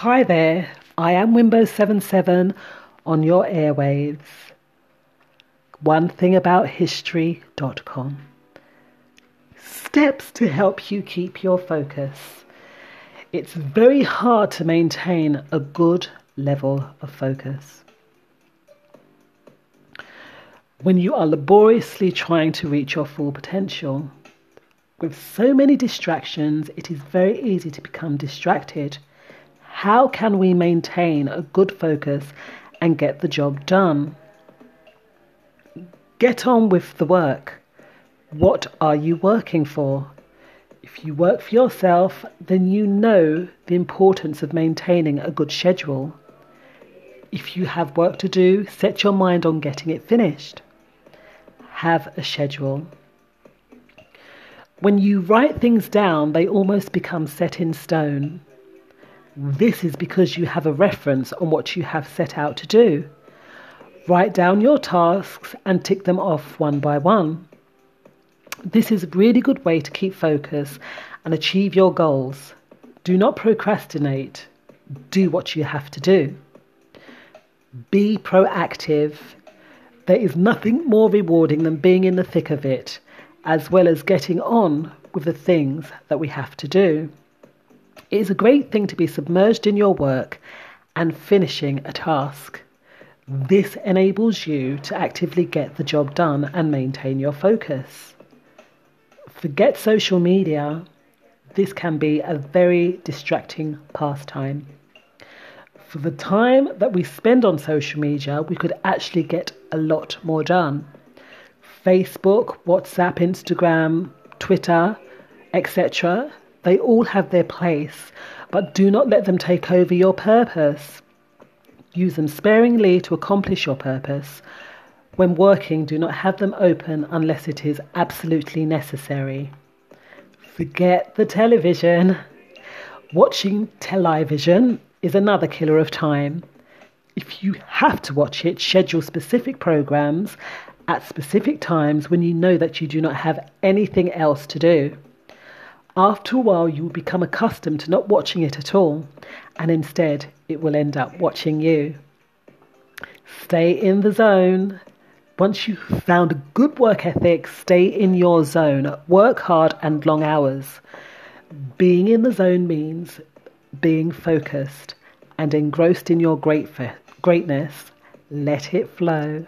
Hi there, I am Wimbo77 on your airwaves. One thing about history.com. Steps to help you keep your focus. It's very hard to maintain a good level of focus. When you are laboriously trying to reach your full potential, with so many distractions, it is very easy to become distracted how can we maintain a good focus and get the job done? Get on with the work. What are you working for? If you work for yourself, then you know the importance of maintaining a good schedule. If you have work to do, set your mind on getting it finished. Have a schedule. When you write things down, they almost become set in stone. This is because you have a reference on what you have set out to do. Write down your tasks and tick them off one by one. This is a really good way to keep focus and achieve your goals. Do not procrastinate. Do what you have to do. Be proactive. There is nothing more rewarding than being in the thick of it, as well as getting on with the things that we have to do. It is a great thing to be submerged in your work and finishing a task. This enables you to actively get the job done and maintain your focus. Forget social media. This can be a very distracting pastime. For the time that we spend on social media, we could actually get a lot more done. Facebook, WhatsApp, Instagram, Twitter, etc. They all have their place, but do not let them take over your purpose. Use them sparingly to accomplish your purpose. When working, do not have them open unless it is absolutely necessary. Forget the television. Watching television is another killer of time. If you have to watch it, schedule specific programs at specific times when you know that you do not have anything else to do. After a while, you will become accustomed to not watching it at all, and instead, it will end up watching you. Stay in the zone. Once you've found a good work ethic, stay in your zone. Work hard and long hours. Being in the zone means being focused and engrossed in your great greatness. Let it flow.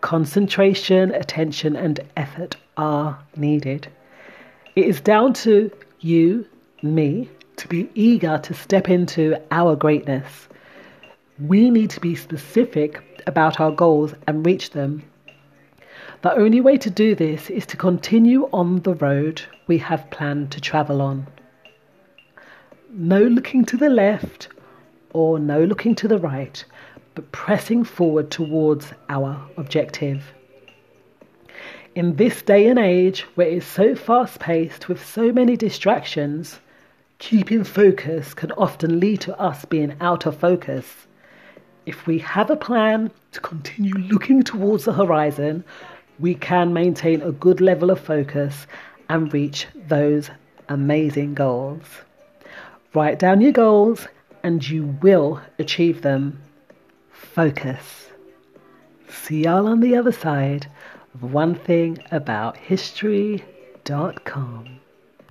Concentration, attention, and effort are needed. It is down to you, me, to be eager to step into our greatness. We need to be specific about our goals and reach them. The only way to do this is to continue on the road we have planned to travel on. No looking to the left or no looking to the right, but pressing forward towards our objective. In this day and age where it's so fast paced with so many distractions, keeping focus can often lead to us being out of focus. If we have a plan to continue looking towards the horizon, we can maintain a good level of focus and reach those amazing goals. Write down your goals and you will achieve them. Focus. See y'all on the other side one thing about history.com.